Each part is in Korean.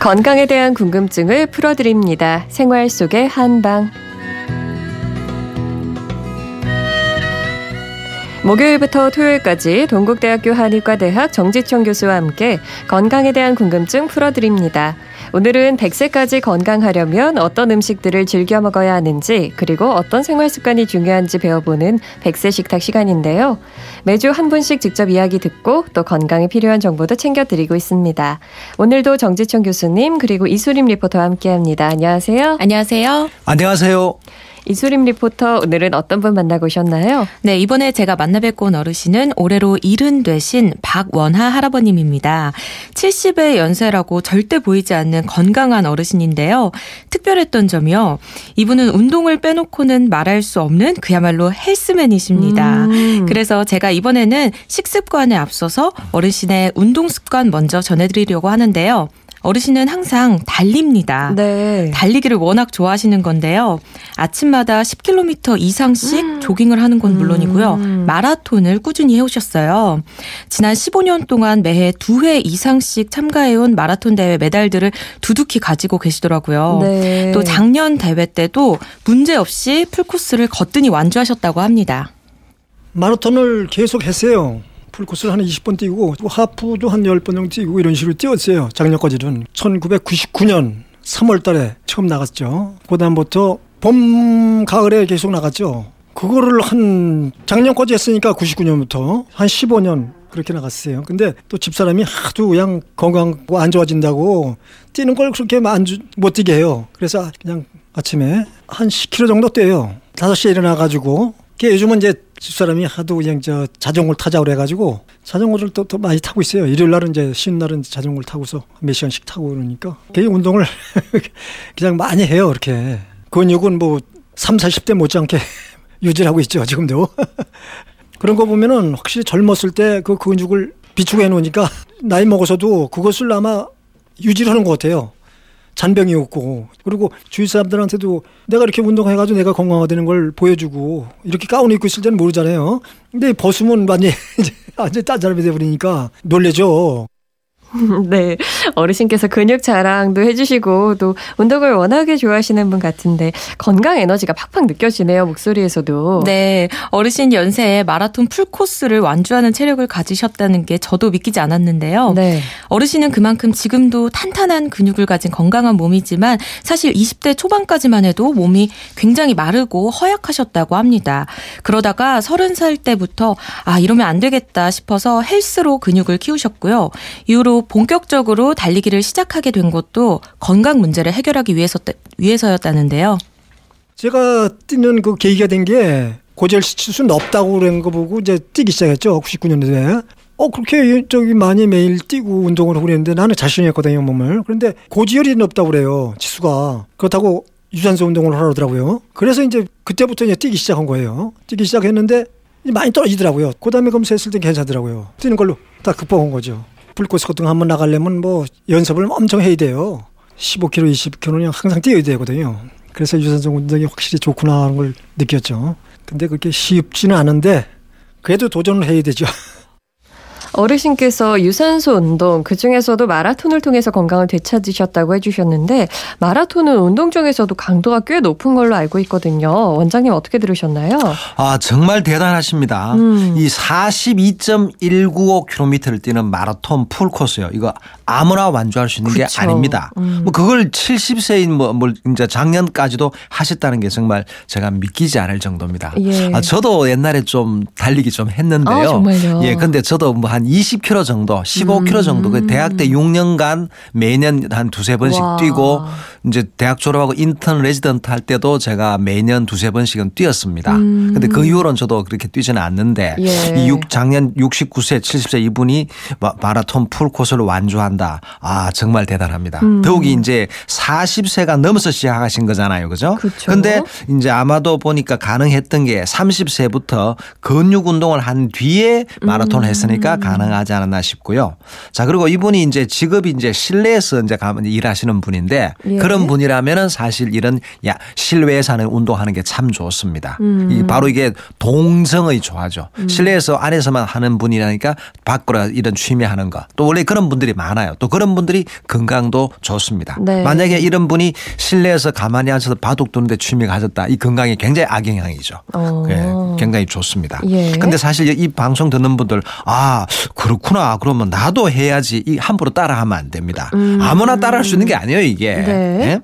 건강에 대한 궁금증을 풀어드립니다. 생활 속의 한방. 목요일부터 토요일까지 동국대학교 한의과대학 정지청 교수와 함께 건강에 대한 궁금증 풀어드립니다. 오늘은 100세까지 건강하려면 어떤 음식들을 즐겨 먹어야 하는지 그리고 어떤 생활 습관이 중요한지 배워보는 100세 식탁 시간인데요. 매주 한 분씩 직접 이야기 듣고 또 건강에 필요한 정보도 챙겨드리고 있습니다. 오늘도 정지청 교수님 그리고 이수림 리포터와 함께합니다. 안녕하세요. 안녕하세요. 안녕하세요. 이수림 리포터 오늘은 어떤 분 만나고 오셨나요? 네, 이번에 제가 만나뵙고 온 어르신은 올해로 일흔 되신 박원하 할아버님입니다. 70의 연세라고 절대 보이지 않는 건강한 어르신인데요. 특별했던 점이요. 이분은 운동을 빼놓고는 말할 수 없는 그야말로 헬스맨이십니다. 음. 그래서 제가 이번에는 식습관에 앞서서 어르신의 운동 습관 먼저 전해드리려고 하는데요. 어르신은 항상 달립니다. 네. 달리기를 워낙 좋아하시는 건데요. 아침마다 10km 이상씩 음. 조깅을 하는 건 물론이고요. 음. 마라톤을 꾸준히 해오셨어요. 지난 15년 동안 매해 두회 이상씩 참가해온 마라톤 대회 메달들을 두둑히 가지고 계시더라고요. 네. 또 작년 대회 때도 문제 없이 풀코스를 거뜬히 완주하셨다고 합니다. 마라톤을 계속 했어요. 풀코스를 한 20번 뛰고 하프도 한 10번 정도 뛰고 이런 식으로 뛰었어요. 작년까지는. 1999년 3월 달에 처음 나갔죠. 그 다음부터 봄, 가을에 계속 나갔죠. 그거를 한 작년까지 했으니까 99년부터 한 15년 그렇게 나갔어요. 근데 또 집사람이 하도 그냥 건강 안 좋아진다고 뛰는 걸 그렇게 못 뛰게 해요. 그래서 그냥 아침에 한 10km 정도 뛰어요. 5시에 일어나가지고 요즘은 이제 집사람이 하도 그냥 저 자전거를 타자 그래가지고 자전거를 또, 또 많이 타고 있어요. 일요일 날은 이제 쉬는 날은 자전거를 타고서 몇 시간씩 타고 그러니까 그 운동을 그냥 많이 해요. 이렇게 근육은 뭐 3, 40대 못지않게 유지를 하고 있죠. 지금도 그런 거 보면은 확실히 젊었을 때 그 근육을 비추고 해놓으니까 나이 먹어서도 그것을 아마 유지를 하는 것 같아요. 잔병이 없고 그리고 주위 사람들한테도 내가 이렇게 운동해가지고 내가 건강화되는 걸 보여주고 이렇게 가운 입고 있을 때는 모르잖아요. 근데 벗으면 완전 완전 딴 사람이 돼버리니까 놀래죠. 네. 어르신께서 근육 자랑도 해주시고 또 운동을 워낙에 좋아하시는 분 같은데 건강 에너지가 팍팍 느껴지네요. 목소리에서도. 네. 어르신 연세에 마라톤 풀코스를 완주하는 체력을 가지셨다는 게 저도 믿기지 않았는데요. 네. 어르신은 그만큼 지금도 탄탄한 근육을 가진 건강한 몸이지만 사실 20대 초반까지만 해도 몸이 굉장히 마르고 허약하셨다고 합니다. 그러다가 30살 때부터 아, 이러면 안 되겠다 싶어서 헬스로 근육을 키우셨고요. 이후로 본격적으로 달리기를 시작하게 된 것도 건강 문제를 해결하기 위해서 위해서였다는데요. 제가 뛰는 그 계기가 된 게 고젤 치수는 없다고 그런 거 보고 이제 뛰기 시작했죠. 99년도에. 어 그렇게 저기 많이 매일 뛰고 운동을 하고 그랬는데 나는 자신이 했거든요 몸을. 그런데 고지혈이 높다고 그래요 치수가. 그렇다고 유산소 운동을 하더라고요. 그래서 이제 그때부터 이제 뛰기 시작한 거예요. 뛰기 시작했는데 많이 떨어지더라고요. 그다음에 검사했을 때 괜찮더라고요. 뛰는 걸로 다 극복한 거죠. 불꽃 소등 한번 나가려면 뭐 연습을 엄청 해야 돼요. 15km, 20km는 항상 뛰어야 되거든요. 그래서 유산소 운동이 확실히 좋구나 하는 걸 느꼈죠. 근데 그렇게 쉽지는 않은데 그래도 도전을 해야 되죠. 어르신께서 유산소 운동 그 중에서도 마라톤을 통해서 건강을 되찾으셨다고 해주셨는데 마라톤은 운동 중에서도 강도가 꽤 높은 걸로 알고 있거든요. 원장님 어떻게 들으셨나요? 아 정말 대단하십니다. 음. 이 42.195km를 뛰는 마라톤 풀 코스요. 이거 아무나 완주할 수 있는 그쵸. 게 아닙니다. 음. 뭐 그걸 70세인 뭐, 뭐 이제 작년까지도 하셨다는 게 정말 제가 믿기지 않을 정도입니다. 예. 아 저도 옛날에 좀 달리기 좀 했는데요. 아? 예, 근데 저도 뭐한 한 20km 정도, 15km 음. 정도 그 대학 때 6년간 매년 한 두세 번씩 와. 뛰고 이제 대학 졸업하고 인턴 레지던트 할 때도 제가 매년 두세 번씩은 뛰었습니다. 음. 근데 그 이후로는 저도 그렇게 뛰지는 않는데 예. 이 6, 작년 69세, 70세 이분이 마라톤 풀 코스를 완주한다. 아, 정말 대단합니다. 음. 더욱이 이제 40세가 넘어서 시작하신 거잖아요. 그죠? 그쵸. 근데 이제 아마도 보니까 가능했던 게 30세부터 근육 운동을 한 뒤에 마라톤을 했으니까 음. 가능하지 않았나 싶고요. 자 그리고 이분이 이제 직업이 이제 실내에서 이제 가면 일하시는 분인데 예. 그런 분이라면은 사실 이런 야 실외에서 하는 운동하는 게 참 좋습니다. 음. 이 바로 이게 동정의 조화죠. 실내에서 안에서만 하는 분이라니까 밖으로 이런 취미 하는 거. 또 원래 그런 분들이 많아요. 또 그런 분들이 건강도 좋습니다. 네. 만약에 이런 분이 실내에서 가만히 앉아서 바둑 두는데 취미 가졌다. 이 건강에 굉장히 악영향이죠. 어. 예, 굉장히 좋습니다. 예. 근데 사실 이 방송 듣는 분들 아 그렇구나 그러면 나도 해야지 이 함부로 따라하면 안 됩니다. 아무나 따라할 수 있는 게 아니에요 이게. 음. 네. 예?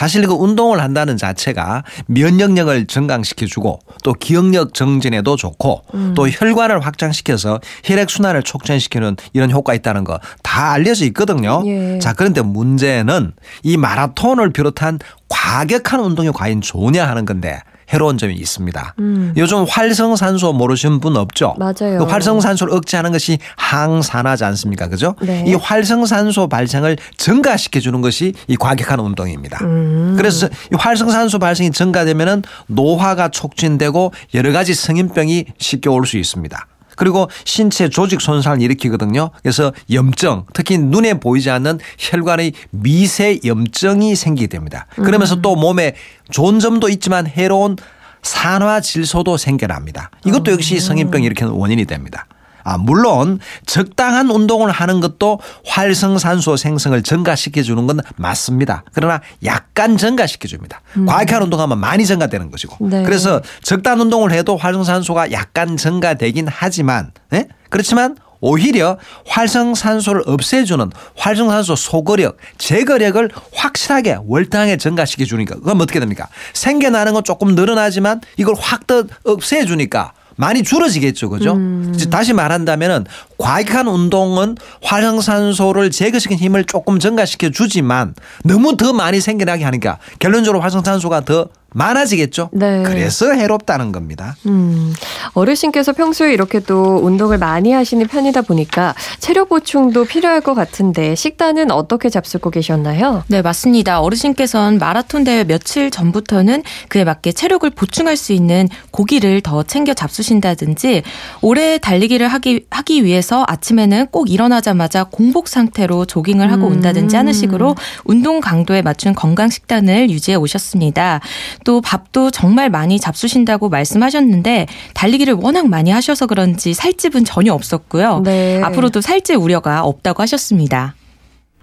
사실 그 운동을 한다는 자체가 면역력을 증강시켜주고 또 기억력 정진에도 좋고 음. 또 혈관을 확장시켜서 혈액순환을 촉진시키는 이런 효과 있다는 거 다 알려져 있거든요. 예. 자 그런데 문제는 이 마라톤을 비롯한 과격한 운동이 과연 좋냐 하는 건데 해로운 점이 있습니다. 음. 요즘 활성산소 모르시는 분 없죠? 맞아요. 그 활성산소를 억제하는 것이 항산화지 않습니까? 그죠? 네. 이 활성산소 발생을 증가시켜 주는 것이 이 과격한 운동입니다. 음. 그래서 이 활성산소 발생이 증가되면은 노화가 촉진되고 여러 가지 성인병이 쉽게 올 수 있습니다. 그리고 신체 조직 손상을 일으키거든요. 그래서 염증, 특히 눈에 보이지 않는 혈관의 미세 염증이 생기게 됩니다. 그러면서 또 몸에 좋은 점도 있지만 해로운 산화 질소도 생겨납니다. 이것도 역시 성인병 일으키는 원인이 됩니다. 아, 물론 적당한 운동을 하는 것도 활성산소 생성을 증가시켜 주는 건 맞습니다. 그러나 약간 증가시켜 줍니다. 과격한 운동하면 많이 증가되는 것이고. 네. 그래서 적당한 운동을 해도 활성산소가 약간 증가되긴 하지만 예? 그렇지만 오히려 활성산소를 없애주는 활성산소 소거력, 제거력을 확실하게 월등하게 증가시켜 주니까 그럼 어떻게 됩니까? 생겨나는 건 조금 늘어나지만 이걸 확 더 없애 주니까 많이 줄어지겠죠. 그죠? 이제 다시 말한다면은 과격한 운동은 활성산소를 제거시키는 힘을 조금 증가시켜 주지만 너무 더 많이 생겨나게 하니까 결론적으로 활성산소가 더 많아지겠죠. 네. 그래서 해롭다는 겁니다. 음, 어르신께서 평소에 이렇게 또 운동을 많이 하시는 편이다 보니까 체력 보충도 필요할 것 같은데 식단은 어떻게 잡수고 계셨나요? 네, 맞습니다. 어르신께서는 마라톤 대회 며칠 전부터는 그에 맞게 체력을 보충할 수 있는 고기를 더 챙겨 잡수신다든지 오래 달리기를 하기, 하기 위해서 아침에는 꼭 일어나자마자 공복 상태로 조깅을 하고 음. 온다든지 하는 식으로 운동 강도에 맞춘 건강 식단을 유지해 오셨습니다. 또 밥도 정말 많이 잡수신다고 말씀하셨는데 달리기를 워낙 많이 하셔서 그런지 살집은 전혀 없었고요. 네. 앞으로도 살찔 우려가 없다고 하셨습니다.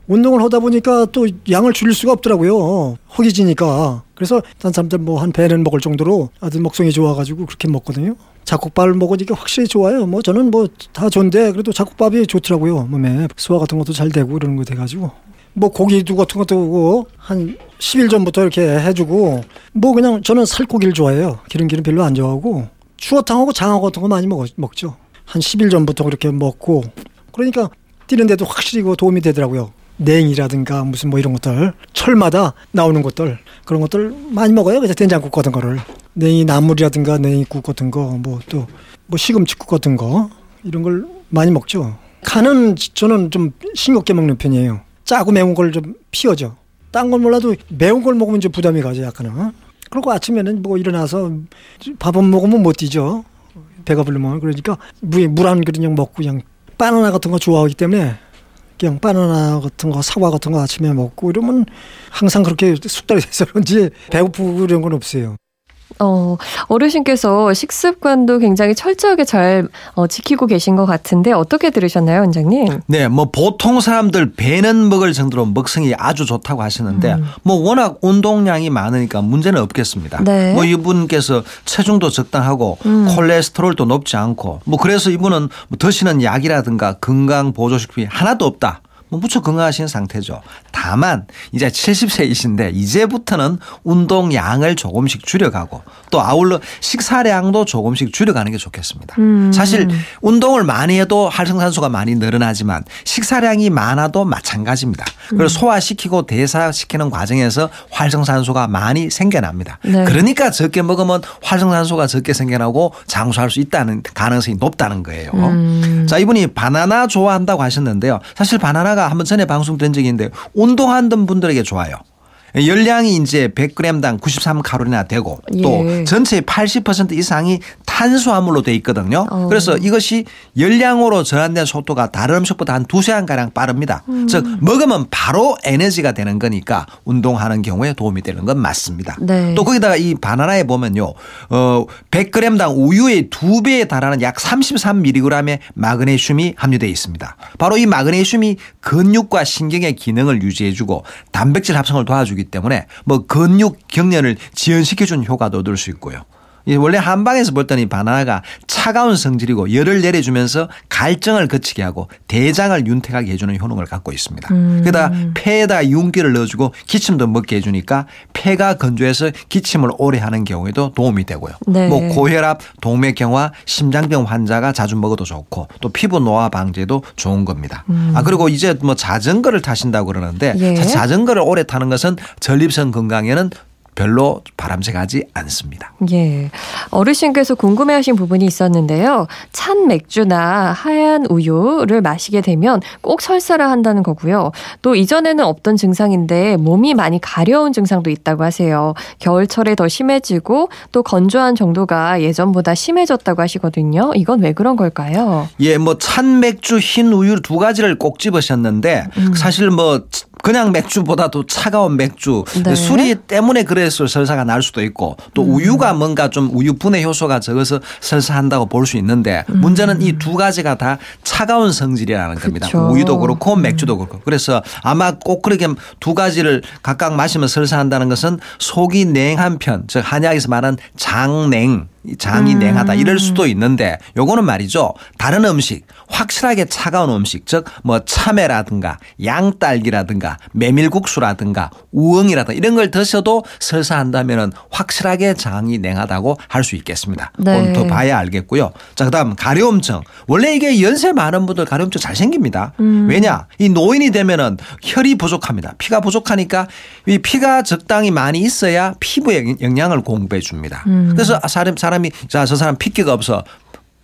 운동을 하다 보니까 또 양을 줄일 수가 없더라고요. 허기지니까. 그래서 단삼들 뭐한 배는 먹을 정도로 아주 먹성이 좋아가지고 그렇게 먹거든요. 잡곡밥을 먹으니까 확실히 좋아요. 뭐 저는 뭐 다 좋은데 그래도 잡곡밥이 좋더라고요. 몸에 소화 같은 것도 잘 되고 그러는 거 돼가지고. 뭐 고기도 같은 것도 한 10일 전부터 이렇게 해주고 뭐 그냥 저는 살코기를 좋아해요. 기름 기름 별로 안 좋아하고 추어탕하고 장어 같은 거 많이 먹, 먹죠. 한 10일 전부터 그렇게 먹고 그러니까 뛰는데도 확실히 그 도움이 되더라고요. 냉이라든가 무슨 뭐 이런 것들 철마다 나오는 것들 그런 것들 많이 먹어요. 그래서 된장국 같은 거를 냉이 나물이라든가 냉이국 같은 거 뭐또뭐 시금치국 같은 거 이런 걸 많이 먹죠. 간은 저는 좀 싱겁게 먹는 편이에요. 짜고 매운 걸 좀 피하죠. 딴 건 몰라도 매운 걸 먹으면 좀 부담이 가죠, 약간은. 그리고 아침에는 뭐 일어나서 밥은 먹으면 못 뛰죠. 배가 부르면 그러니까 물한 그릇 먹고 그냥 바나나 같은 거 좋아하기 때문에 그냥 바나나 같은 거 사과 같은 거 아침에 먹고 이러면 항상 그렇게 숙달이 돼서 그런지 배고프고 이런 건 없어요. 어, 어르신께서 식습관도 굉장히 철저하게 잘 어, 지키고 계신 것 같은데 어떻게 들으셨나요, 원장님? 네, 뭐 보통 사람들 배는 먹을 정도로 먹성이 아주 좋다고 하시는데 음. 뭐 워낙 운동량이 많으니까 문제는 없겠습니다. 네. 뭐 이분께서 체중도 적당하고 음. 콜레스테롤도 높지 않고 뭐 그래서 이분은 뭐 드시는 약이라든가 건강 보조식품이 하나도 없다. 뭐 무척 건강하신 상태죠. 다만 이제 70세이신데 이제부터는 운동량을 조금씩 줄여가고 또 아울러 식사량도 조금씩 줄여가는 게 좋겠습니다. 음. 사실 운동을 많이 해도 활성산소가 많이 늘어나지만 식사량이 많아도 마찬가지입니다. 음. 그리고 소화시키고 대사시키는 과정에서 활성산소가 많이 생겨납니다. 네. 그러니까 적게 먹으면 활성산소가 적게 생겨나고 장수할 수 있다는 가능성이 높다는 거예요. 음. 자, 이분이 바나나 좋아한다고 하셨는데요. 사실 바나나 가 한번 전에 방송된 적이 있는데 운동하던 분들에게 좋아요. 열량이 이제 100g당 93칼로리나 되고 또 예. 전체의 80% 이상이 탄수화물로 돼 있거든요. 어. 그래서 이것이 열량으로 전환된 속도가 다른 음식보다 한 두세 시간가량 빠릅니다. 음. 즉 먹으면 바로 에너지가 되는 거니까 운동하는 경우에 도움이 되는 건 맞습니다. 네. 또 거기다가 이 바나나에 보면요. 어 100g당 우유의 두 배에 달하는 약 33mg의 마그네슘이 함유되어 있습니다. 바로 이 마그네슘이 근육과 신경의 기능을 유지해 주고 단백질 합성을 도와주기 때문에 뭐 근육 경련을 지연시켜주는 효과도 얻을 수 있고요. 이 원래 한방에서 볼 때는 이 바나나가 차가운 성질이고 열을 내려주면서 갈증을 거치게 하고 대장을 윤택하게 해주는 효능을 갖고 있습니다. 게다가 폐에다 윤기를 넣어주고 기침도 먹게 해주니까 폐가 건조해서 기침을 오래 하는 경우에도 도움이 되고요. 네. 뭐 고혈압, 동맥경화, 심장병 환자가 자주 먹어도 좋고 또 피부 노화 방제도 좋은 겁니다. 아 그리고 이제 뭐 자전거를 타신다고 그러는데 예. 자전거를 오래 타는 것은 전립선 건강에는 별로 바람직하지 않습니다. 예. 어르신께서 궁금해하신 부분이 있었는데요. 찬 맥주나 하얀 우유를 마시게 되면 꼭 설사를 한다는 거고요. 또 이전에는 없던 증상인데 몸이 많이 가려운 증상도 있다고 하세요. 겨울철에 더 심해지고 또 건조한 정도가 예전보다 심해졌다고 하시거든요. 이건 왜 그런 걸까요? 예, 뭐 찬 맥주, 흰 우유 두 가지를 꼭 집으셨는데 음. 사실 뭐 그냥 맥주보다도 차가운 맥주 네. 술이 때문에 그래서 설사가 날 수도 있고 또 음. 우유가 뭔가 좀 우유 분해 효소가 적어서 설사한다고 볼 수 있는데 문제는 이 두 가지가 다 차가운 성질이라는 겁니다. 음. 음. 우유도 그렇고 맥주도 그렇고 그래서 아마 꼭 그렇게 두 가지를 각각 마시면 설사한다는 것은 속이 냉한 편, 즉 한약에서 말하는 장냉 이 장이 음. 냉하다 이럴 수도 있는데 요거는 말이죠. 다른 음식 확실하게 차가운 음식 즉 뭐 참외라든가 양딸기라든가 메밀국수라든가 우엉이라든가 이런 걸 드셔도 설사 한다면은 확실하게 장이 냉하다고 할 수 있겠습니다. 네. 그건 더 봐야 알겠고요. 자 그다음 가려움증 원래 이게 연세 많은 분들 가려움증 잘 생깁니다. 음. 왜냐 이 노인이 되면은 혈이 부족합니다. 피가 부족하니까 이 피가 적당히 많이 있어야 피부에 영양을 공급해 줍니다. 음. 그래서 사람 사람 이 자 저 사람 피기가 없어.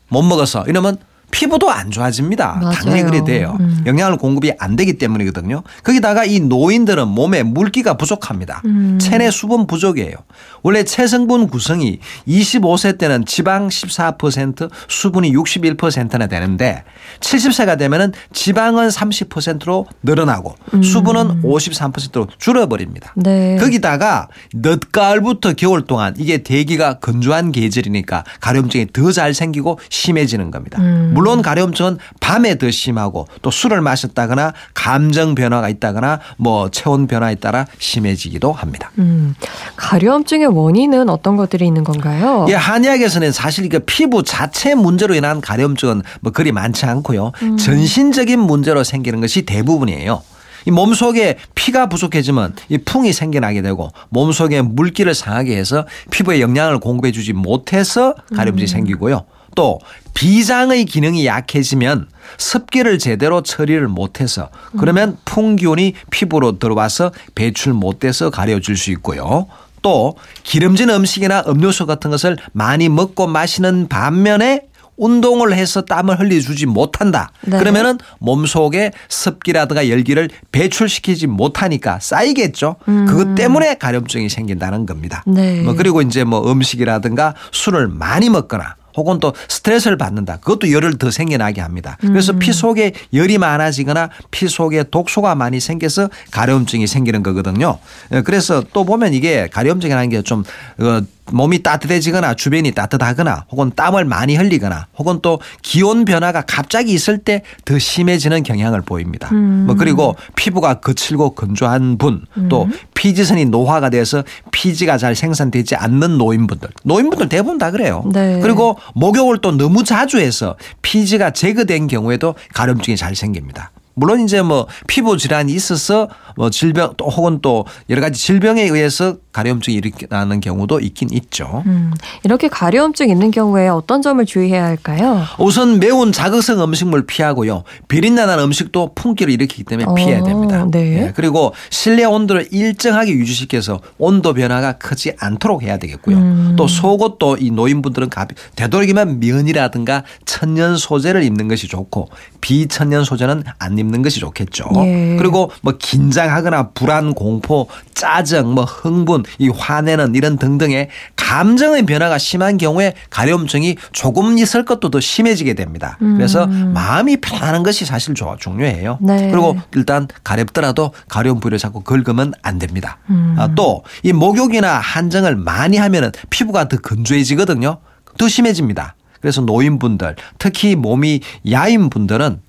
못 먹어서 이러면 피부도 안 좋아집니다. 맞아요. 당연히 그래 돼요. 음. 영양을 공급이 안 되기 때문이거든요. 거기다가 이 노인들은 몸에 물기가 부족합니다. 음. 체내 수분 부족이에요. 원래 체성분 구성이 25세 때는 지방 14% 수분이 61%나 되는데 70세가 되면은 지방은 30%로 늘어나고 수분은 53%로 줄어버립니다. 음. 네. 거기다가 늦가을부터 겨울 동안 이게 대기가 건조한 계절이니까 가려움증이 더 잘 생기고 심해지는 겁니다. 음. 물론 가려움증은 밤에 더 심하고 또 술을 마셨다거나 감정 변화가 있다거나 뭐 체온 변화에 따라 심해지기도 합니다. 음, 가려움증의 원인은 어떤 것들이 있는 건가요? 예, 한의학에서는 사실 그 피부 자체 문제로 인한 가려움증은 뭐 그리 많지 않고요. 전신적인 문제로 생기는 것이 대부분이에요. 이 몸속에 피가 부족해지면 이 풍이 생겨나게 되고 몸 속에 물기를 상하게 해서 피부에 영양을 공급해 주지 못해서 가려움증이 생기고요. 또 비장의 기능이 약해지면 습기를 제대로 처리를 못해서 그러면 풍기운이 피부로 들어와서 배출 못돼서 가려질 수 있고요. 또 기름진 음식이나 음료수 같은 것을 많이 먹고 마시는 반면에 운동을 해서 땀을 흘려주지 못한다. 네. 그러면은 몸 속에 습기라든가 열기를 배출시키지 못하니까 쌓이겠죠. 그것 때문에 가려움증이 생긴다는 겁니다. 네. 뭐 그리고 이제 뭐 음식이라든가 술을 많이 먹거나 혹은 또 스트레스를 받는다. 그것도 열을 더 생겨나게 합니다. 그래서 피 속에 열이 많아지거나 피 속에 독소가 많이 생겨서 가려움증이 생기는 거거든요. 예, 그래서 또 보면 이게 가려움증이라는 게좀 어, 몸이 따뜻해지거나 주변이 따뜻하거나 혹은 땀을 많이 흘리거나 혹은 또 기온 변화가 갑자기 있을 때 더 심해지는 경향을 보입니다. 뭐 그리고 피부가 거칠고 건조한 분또 피지선이 노화가 돼서 피지가 잘 생산되지 않는 노인분들 노인분들 대부분 다 그래요. 네. 그리고 목욕을 또 너무 자주 해서 피지가 제거된 경우에도 가려움증이 잘 생깁니다. 물론 이제 뭐 피부 질환이 있어서 뭐 질병 또 혹은 또 여러 가지 질병에 의해서 가려움증이 일어나는 경우도 있긴 있죠. 음, 이렇게 가려움증 있는 경우에 어떤 점을 주의해야 할까요? 우선 매운 자극성 음식물 피하고요. 비린내난 음식도 풍기를 일으키기 때문에 어, 피해야 됩니다. 네. 예, 그리고 실내 온도를 일정하게 유지시켜서 온도 변화가 크지 않도록 해야 되겠고요. 음. 또 속옷도 이 노인분들은 가비, 되도록이면 면이라든가 천연 소재를 입는 것이 좋고 비천연 소재는 안 입는 것이 좋겠죠. 예. 그리고 뭐 긴장하거나 불안, 공포, 짜증, 뭐 흥분 이 화내는 이런 등등의 감정의 변화가 심한 경우에 가려움증이 조금 있을 것도 더 심해지게 됩니다. 그래서 마음이 편안한 것이 사실 중요해요. 네. 그리고 일단 가렵더라도 가려운 부위를 자꾸 긁으면 안 됩니다. 아, 또이 목욕이나 한정을 많이 하면은 피부가 더 건조해지거든요. 더 심해집니다. 그래서 노인분들 특히 몸이 야인 분들은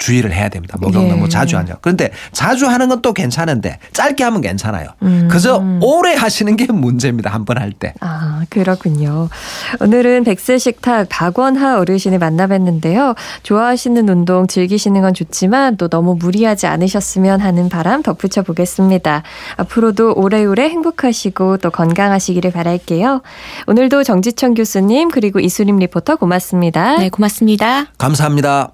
주의를 해야 됩니다. 목욕 예. 너무 자주 하죠. 그런데 자주 하는 건 또 괜찮은데 짧게 하면 괜찮아요. 음. 그저 오래 하시는 게 문제입니다. 한 번 할 때. 아, 그렇군요. 오늘은 백세 식탁 박원하 어르신을 만나뵀는데요. 좋아하시는 운동 즐기시는 건 좋지만 또 너무 무리하지 않으셨으면 하는 바람 덧붙여 보겠습니다. 앞으로도 오래오래 행복하시고 또 건강하시기를 바랄게요. 오늘도 정지천 교수님 그리고 이수림 리포터 고맙습니다. 네, 고맙습니다. 감사합니다.